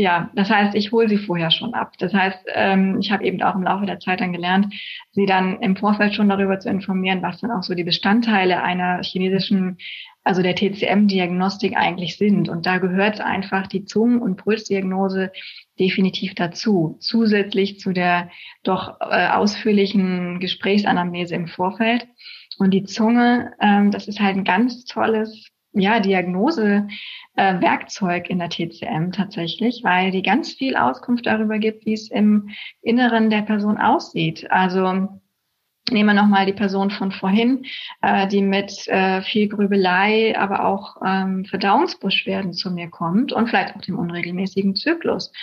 ja, das heißt, ich hole sie vorher schon ab. Das heißt, ähm, ich habe eben auch im Laufe der Zeit dann gelernt, sie dann im Vorfeld schon darüber zu informieren, was dann auch so die Bestandteile einer chinesischen, also der TCM-Diagnostik eigentlich sind. Und da gehört einfach die Zungen- und Pulsdiagnose definitiv dazu, zusätzlich zu der doch äh, ausführlichen Gesprächsanamnese im Vorfeld. Und die Zunge, ähm, das ist halt ein ganz tolles ja, Diagnose äh, in der TCM tatsächlich, weil die ganz viel Auskunft darüber gibt, wie es im Inneren der Person aussieht. Also Nehmen wir nochmal die Person von vorhin, äh, die mit äh, viel Grübelei, aber auch ähm, Verdauungsbeschwerden zu mir kommt und vielleicht auch dem unregelmäßigen Zyklus.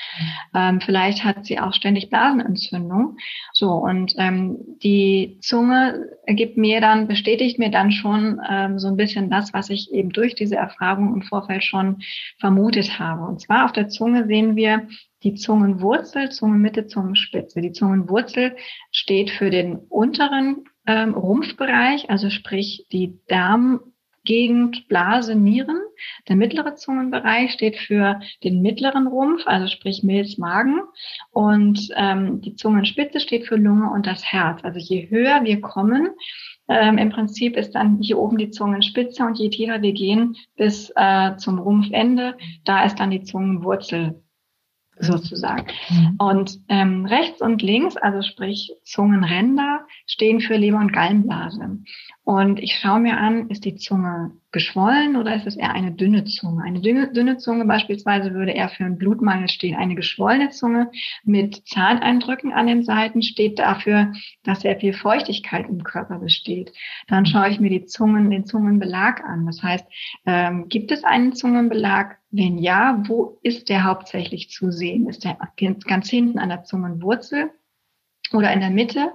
Ähm, vielleicht hat sie auch ständig Blasenentzündung. So, und ähm, die Zunge gibt mir dann, bestätigt mir dann schon ähm, so ein bisschen das, was ich eben durch diese Erfahrung im Vorfeld schon vermutet habe. Und zwar auf der Zunge sehen wir die Zungenwurzel, Zungenmitte, Zungenspitze. Die Zungenwurzel steht für den unteren ähm, Rumpfbereich, also sprich die Darmgegend, Blase, Nieren. Der mittlere Zungenbereich steht für den mittleren Rumpf, also sprich Milz, Magen. Und ähm, die Zungenspitze steht für Lunge und das Herz. Also je höher wir kommen, ähm, Im Prinzip ist dann hier oben die Zungenspitze und je tiefer wir gehen bis äh, zum Rumpfende, da ist dann die Zungenwurzel sozusagen. Mhm. Und ähm, rechts und links, also sprich Zungenränder, stehen für Leber- und Gallenblase. Und ich schaue mir an, ist die Zunge geschwollen oder ist es eher eine dünne Zunge? Eine dünne, dünne Zunge beispielsweise würde eher für einen Blutmangel stehen. Eine geschwollene Zunge mit Zahneindrücken an den Seiten steht dafür, dass sehr viel Feuchtigkeit im Körper besteht. Dann schaue ich mir die Zungen, den Zungenbelag an. Das heißt, ähm, gibt es einen Zungenbelag? Wenn ja, wo ist der hauptsächlich zu sehen? Ist der ganz hinten an der Zungenwurzel oder in der Mitte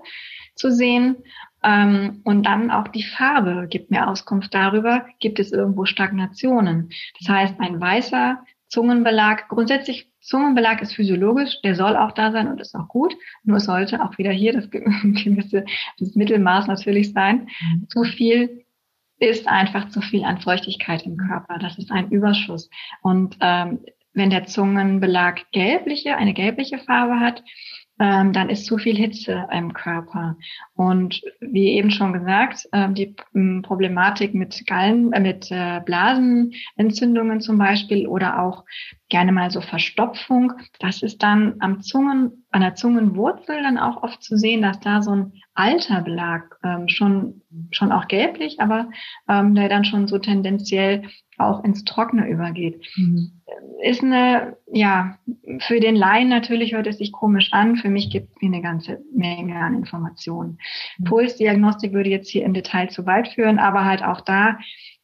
zu sehen? Ähm, und dann auch die Farbe gibt mir Auskunft darüber, gibt es irgendwo Stagnationen. Das heißt, ein weißer Zungenbelag, grundsätzlich Zungenbelag ist physiologisch, der soll auch da sein und ist auch gut. Nur sollte auch wieder hier das gewisse das Mittelmaß natürlich sein. Mhm. Zu viel ist einfach zu viel an Feuchtigkeit im Körper. Das ist ein Überschuss. Und ähm, wenn der Zungenbelag gelbliche, eine gelbliche Farbe hat, ähm, dann ist zu viel Hitze im Körper. Und wie eben schon gesagt, ähm, die ähm, Problematik mit Gallen, äh, mit äh, Blasenentzündungen zum Beispiel oder auch gerne mal so Verstopfung, das ist dann am Zungen, an der Zungenwurzel dann auch oft zu sehen, dass da so ein alter Belag ähm, schon, schon auch gelblich, aber ähm, der dann schon so tendenziell auch ins Trockene übergeht. Mhm. Ist eine, ja, für den Laien natürlich hört es sich komisch an. Für mich gibt es eine ganze Menge an Informationen. Mhm. Pulsdiagnostik würde jetzt hier im Detail zu weit führen, aber halt auch da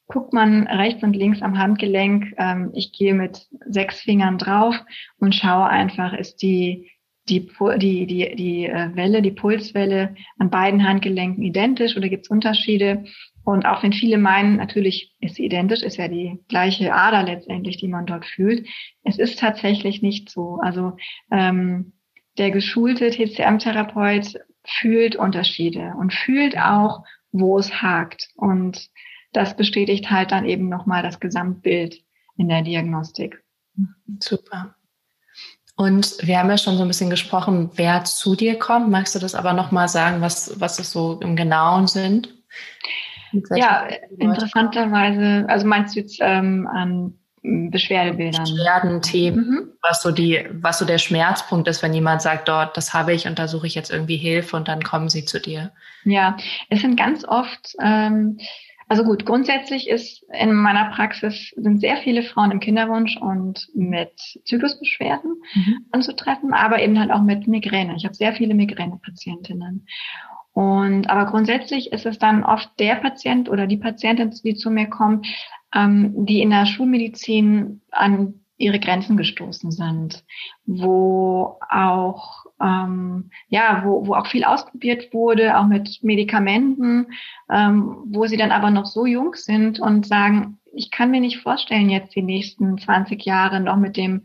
guckt man rechts und links am Handgelenk. Ähm, ich gehe mit sechs Fingern drauf und schaue einfach, ist die die, die, die, die äh, Welle, die Pulswelle an beiden Handgelenken identisch oder gibt es Unterschiede? Und auch wenn viele meinen, natürlich ist sie identisch, ist ja die gleiche Ader letztendlich, die man dort fühlt. Es ist tatsächlich nicht so. Also ähm, der geschulte TCM-Therapeut fühlt Unterschiede und fühlt auch, wo es hakt. Und das bestätigt halt dann eben nochmal das Gesamtbild in der Diagnostik. Super. Und wir haben ja schon so ein bisschen gesprochen, wer zu dir kommt. Magst du das aber nochmal sagen, was, was es so im Genauen sind? Ja, interessanterweise, also meinst du jetzt ähm, an Beschwerdebildern? Beschwerdenthemen, mhm. was so die, was so der Schmerzpunkt ist, wenn jemand sagt, dort, das habe ich und da suche ich jetzt irgendwie Hilfe und dann kommen sie zu dir. Ja, es sind ganz oft, ähm, also gut, grundsätzlich ist in meiner Praxis sind sehr viele Frauen im Kinderwunsch und mit Zyklusbeschwerden mhm. anzutreffen, aber eben halt auch mit Migräne. Ich habe sehr viele Migränepatientinnen. Und aber grundsätzlich ist es dann oft der Patient oder die Patientin, die zu mir kommt, ähm, die in der Schulmedizin an ihre Grenzen gestoßen sind, wo auch ähm, ja, wo, wo auch viel ausprobiert wurde, auch mit Medikamenten, ähm, wo sie dann aber noch so jung sind und sagen, ich kann mir nicht vorstellen, jetzt die nächsten 20 Jahre noch mit dem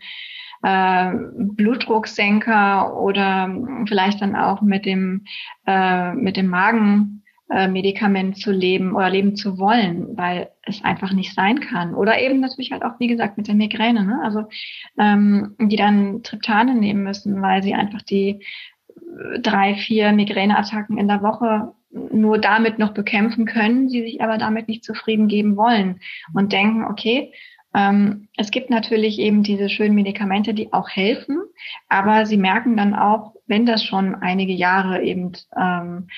äh, Blutdrucksenker oder vielleicht dann auch mit dem, äh, mit dem Magenmedikament zu leben oder leben zu wollen, weil es einfach nicht sein kann. Oder eben natürlich halt auch, wie gesagt, mit der Migräne, ne? also ähm, die dann Triptane nehmen müssen, weil sie einfach die drei, vier Migräneattacken in der Woche nur damit noch bekämpfen können, sie sich aber damit nicht zufrieden geben wollen und denken, okay, ähm, es gibt natürlich eben diese schönen Medikamente, die auch helfen, aber sie merken dann auch, wenn das schon einige Jahre eben ähm,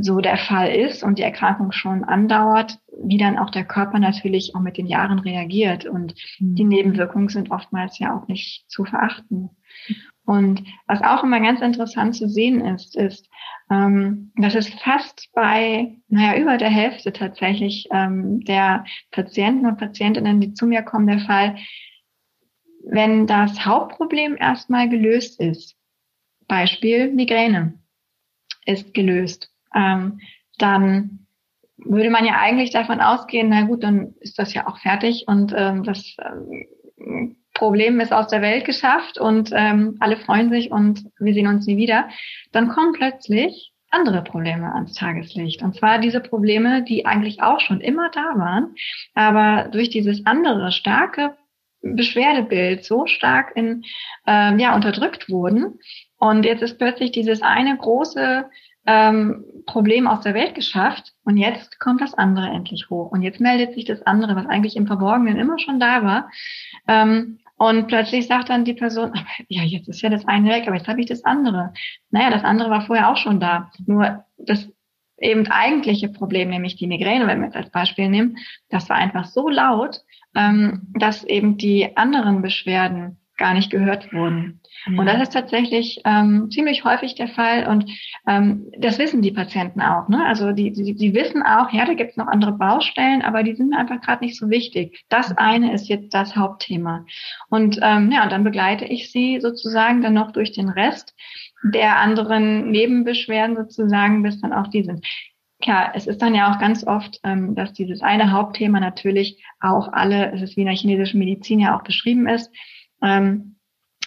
so der Fall ist und die Erkrankung schon andauert, wie dann auch der Körper natürlich auch mit den Jahren reagiert. Und die mhm. Nebenwirkungen sind oftmals ja auch nicht zu verachten. Und was auch immer ganz interessant zu sehen ist, ist, ähm, dass es fast bei, naja, über der Hälfte tatsächlich ähm, der Patienten und Patientinnen, die zu mir kommen, der Fall, wenn das Hauptproblem erstmal gelöst ist, Beispiel Migräne ist gelöst, ähm, dann würde man ja eigentlich davon ausgehen, na gut, dann ist das ja auch fertig und ähm, das ähm, Problem ist aus der Welt geschafft und ähm, alle freuen sich und wir sehen uns nie wieder, dann kommen plötzlich andere Probleme ans Tageslicht. Und zwar diese Probleme, die eigentlich auch schon immer da waren, aber durch dieses andere starke Beschwerdebild so stark in, ähm, ja, unterdrückt wurden. Und jetzt ist plötzlich dieses eine große ähm, Problem aus der Welt geschafft und jetzt kommt das andere endlich hoch. Und jetzt meldet sich das andere, was eigentlich im Verborgenen immer schon da war. Ähm, und plötzlich sagt dann die Person, ja, jetzt ist ja das eine weg, aber jetzt habe ich das andere. Naja, das andere war vorher auch schon da. Nur das eben eigentliche Problem, nämlich die Migräne, wenn wir es als Beispiel nehmen, das war einfach so laut, ähm, dass eben die anderen Beschwerden gar nicht gehört wurden. Mhm. Und das ist tatsächlich ähm, ziemlich häufig der Fall und ähm, das wissen die Patienten auch. Ne? Also die, die, die wissen auch, ja, da gibt es noch andere Baustellen, aber die sind einfach gerade nicht so wichtig. Das eine ist jetzt das Hauptthema. Und ähm, ja, und dann begleite ich sie sozusagen dann noch durch den Rest der anderen Nebenbeschwerden sozusagen, bis dann auch die sind. Klar, es ist dann ja auch ganz oft, ähm, dass dieses eine Hauptthema natürlich auch alle, es ist wie in der chinesischen Medizin ja auch beschrieben ist, ähm,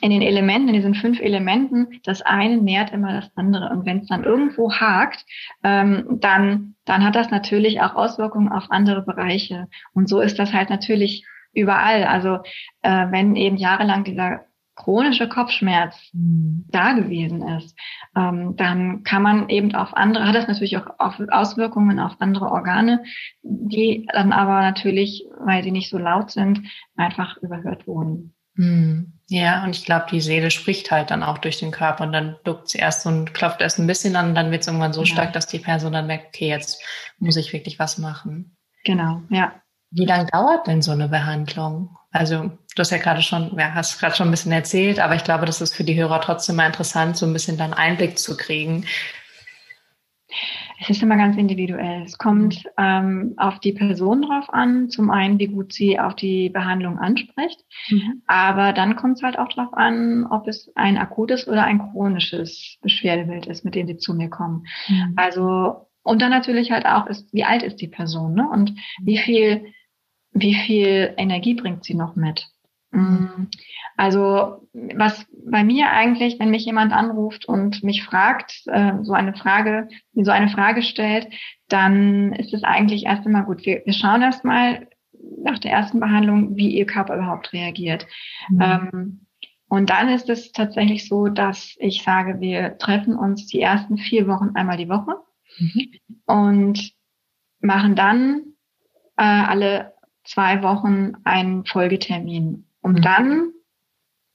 in den Elementen, in diesen fünf Elementen, das eine nährt immer das andere. Und wenn es dann irgendwo hakt, ähm, dann, dann hat das natürlich auch Auswirkungen auf andere Bereiche. Und so ist das halt natürlich überall. Also äh, wenn eben jahrelang dieser chronische Kopfschmerz mhm. da gewesen ist, ähm, dann kann man eben auf andere, hat das natürlich auch Auswirkungen auf andere Organe, die dann aber natürlich, weil sie nicht so laut sind, einfach überhört wurden. Hm. Ja, und ich glaube, die Seele spricht halt dann auch durch den Körper und dann duckt sie erst und klopft erst ein bisschen an und dann wird es irgendwann so ja. stark, dass die Person dann merkt, okay, jetzt muss ich wirklich was machen. Genau, ja. Wie lange dauert denn so eine Behandlung? Also, du hast ja gerade schon, ja, hast gerade schon ein bisschen erzählt, aber ich glaube, das ist für die Hörer trotzdem mal interessant, so ein bisschen dann Einblick zu kriegen. Es ist immer ganz individuell. Es kommt ähm, auf die Person drauf an. Zum einen, wie gut sie auf die Behandlung anspricht. Mhm. Aber dann kommt es halt auch drauf an, ob es ein akutes oder ein chronisches Beschwerdebild ist, mit dem sie zu mir kommen. Mhm. Also, und dann natürlich halt auch ist, wie alt ist die Person, ne? Und wie viel, wie viel Energie bringt sie noch mit? Mhm. Also was bei mir eigentlich, wenn mich jemand anruft und mich fragt, äh, so eine Frage, so eine Frage stellt, dann ist es eigentlich erst einmal gut. Wir, wir schauen erst mal nach der ersten Behandlung, wie ihr Körper überhaupt reagiert. Mhm. Ähm, und dann ist es tatsächlich so, dass ich sage, wir treffen uns die ersten vier Wochen einmal die Woche mhm. und machen dann äh, alle zwei Wochen einen Folgetermin, um mhm. dann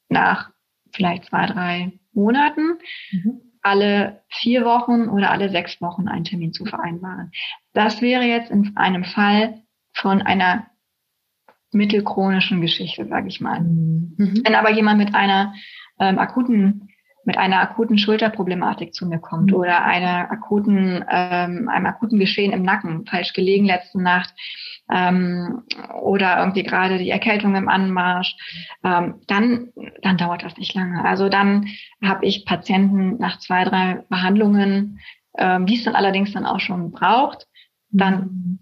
nach vielleicht zwei, drei Monaten mhm. alle vier Wochen oder alle sechs Wochen einen Termin zu vereinbaren. Das wäre jetzt in einem Fall von einer mittelchronischen Geschichte, sage ich mal. Mhm. Wenn aber jemand mit einer ähm, akuten mit einer akuten Schulterproblematik zu mir kommt mhm. oder einer akuten, ähm, einem akuten Geschehen im Nacken, falsch gelegen letzte Nacht, ähm, oder irgendwie gerade die Erkältung im Anmarsch, ähm, dann, dann dauert das nicht lange. Also dann habe ich Patienten nach zwei, drei Behandlungen, ähm, die es dann allerdings dann auch schon braucht, dann mhm.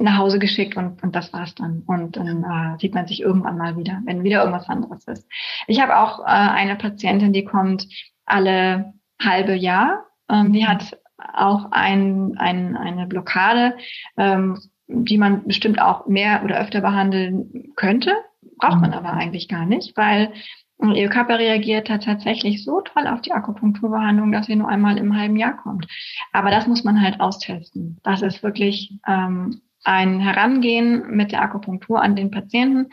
Nach Hause geschickt und, und das war's dann. Und dann äh, sieht man sich irgendwann mal wieder, wenn wieder irgendwas anderes ist. Ich habe auch äh, eine Patientin, die kommt alle halbe Jahr. Ähm, die hat auch ein, ein, eine Blockade, ähm, die man bestimmt auch mehr oder öfter behandeln könnte, braucht man mhm. aber eigentlich gar nicht, weil ihr Körper reagiert hat tatsächlich so toll auf die Akupunkturbehandlung, dass sie nur einmal im halben Jahr kommt. Aber das muss man halt austesten. Das ist wirklich ähm, ein Herangehen mit der Akupunktur an den Patienten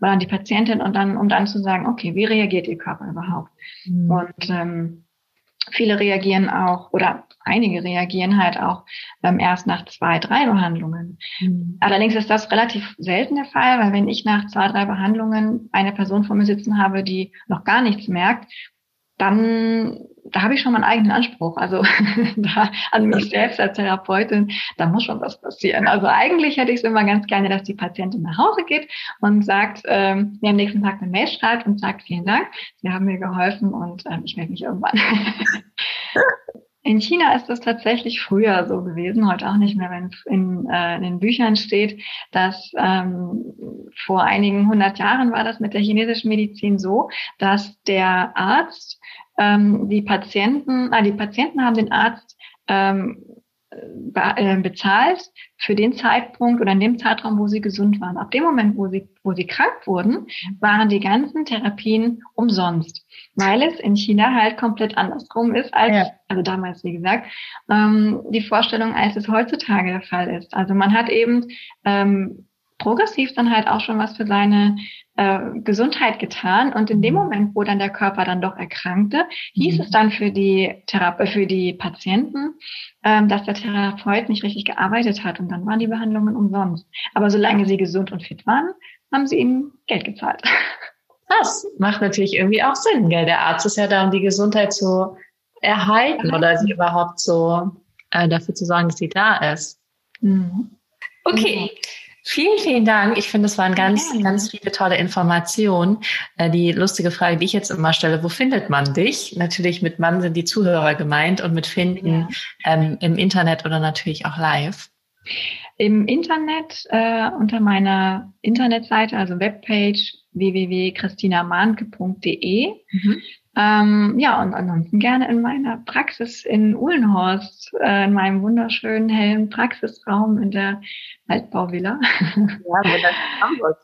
oder an die Patientin und dann, um dann zu sagen, okay, wie reagiert ihr Körper überhaupt? Mhm. Und ähm, viele reagieren auch oder einige reagieren halt auch ähm, erst nach zwei, drei Behandlungen. Mhm. Allerdings ist das relativ selten der Fall, weil wenn ich nach zwei, drei Behandlungen eine Person vor mir sitzen habe, die noch gar nichts merkt, dann da habe ich schon meinen eigenen Anspruch. Also da an mich selbst als Therapeutin, da muss schon was passieren. Also eigentlich hätte ich es immer ganz gerne, dass die Patientin nach Hause geht und sagt, ähm, mir am nächsten Tag eine Mail schreibt und sagt, vielen Dank, Sie haben mir geholfen und ähm, ich melde mich irgendwann. In China ist es tatsächlich früher so gewesen, heute auch nicht mehr, wenn es in, äh, in den Büchern steht, dass ähm, vor einigen hundert Jahren war das mit der chinesischen Medizin so, dass der Arzt ähm, die Patienten, ah, die Patienten haben den Arzt ähm, äh, bezahlt für den Zeitpunkt oder in dem Zeitraum, wo sie gesund waren. Ab dem Moment, wo sie, wo sie krank wurden, waren die ganzen Therapien umsonst, weil es in China halt komplett andersrum ist als, ja. also damals, wie gesagt, ähm, die Vorstellung, als es heutzutage der Fall ist. Also man hat eben ähm, progressiv dann halt auch schon was für seine äh, Gesundheit getan. Und in dem Moment, wo dann der Körper dann doch erkrankte, hieß mhm. es dann für die Therape für die Patienten, ähm, dass der Therapeut nicht richtig gearbeitet hat. Und dann waren die Behandlungen umsonst. Aber solange sie gesund und fit waren, haben sie ihm Geld gezahlt. Das macht natürlich irgendwie auch Sinn, gell? Der Arzt ist ja da, um die Gesundheit zu erhalten oder sie überhaupt so äh, dafür zu sorgen, dass sie da ist. Mhm. Okay. Vielen, vielen Dank. Ich finde, es waren ganz, ja. ganz viele tolle Informationen. Äh, die lustige Frage, die ich jetzt immer stelle, wo findet man dich? Natürlich mit Mann sind die Zuhörer gemeint und mit Finden ja. ähm, im Internet oder natürlich auch live. Im Internet äh, unter meiner Internetseite, also Webpage www.christinamanke.de. Mhm. Ähm, ja, und ansonsten gerne in meiner Praxis in Uhlenhorst, äh, in meinem wunderschönen hellen Praxisraum in der Altbauvilla. Ja, in Hamburg.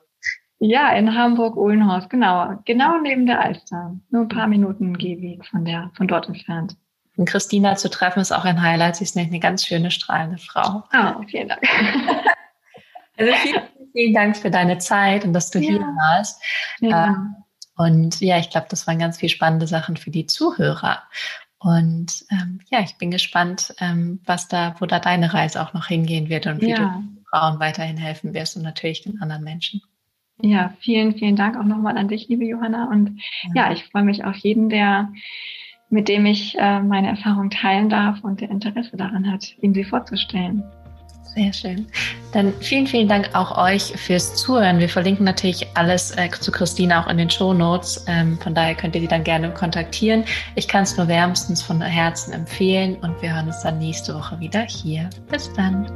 Ja, in Hamburg-Uhlenhorst, genau. Genau neben der Alster. Nur ein paar Minuten Gehweg von der, von dort entfernt. Und Christina zu treffen ist auch ein Highlight. Sie ist nämlich eine ganz schöne, strahlende Frau. Oh, vielen Dank. also vielen, vielen Dank für deine Zeit und dass du ja. hier warst. Ja. Ähm, und ja, ich glaube, das waren ganz viele spannende Sachen für die Zuhörer. Und ähm, ja, ich bin gespannt, ähm, was da, wo da deine Reise auch noch hingehen wird und wie ja. du Frauen weiterhin helfen wirst und natürlich den anderen Menschen. Ja, vielen, vielen Dank auch nochmal an dich, liebe Johanna. Und ja, ja ich freue mich auf jeden, der, mit dem ich äh, meine Erfahrung teilen darf und der Interesse daran hat, ihm sie vorzustellen. Sehr schön. Dann vielen, vielen Dank auch euch fürs Zuhören. Wir verlinken natürlich alles äh, zu Christine auch in den Show Notes. Ähm, von daher könnt ihr sie dann gerne kontaktieren. Ich kann es nur wärmstens von Herzen empfehlen und wir hören uns dann nächste Woche wieder hier. Bis dann.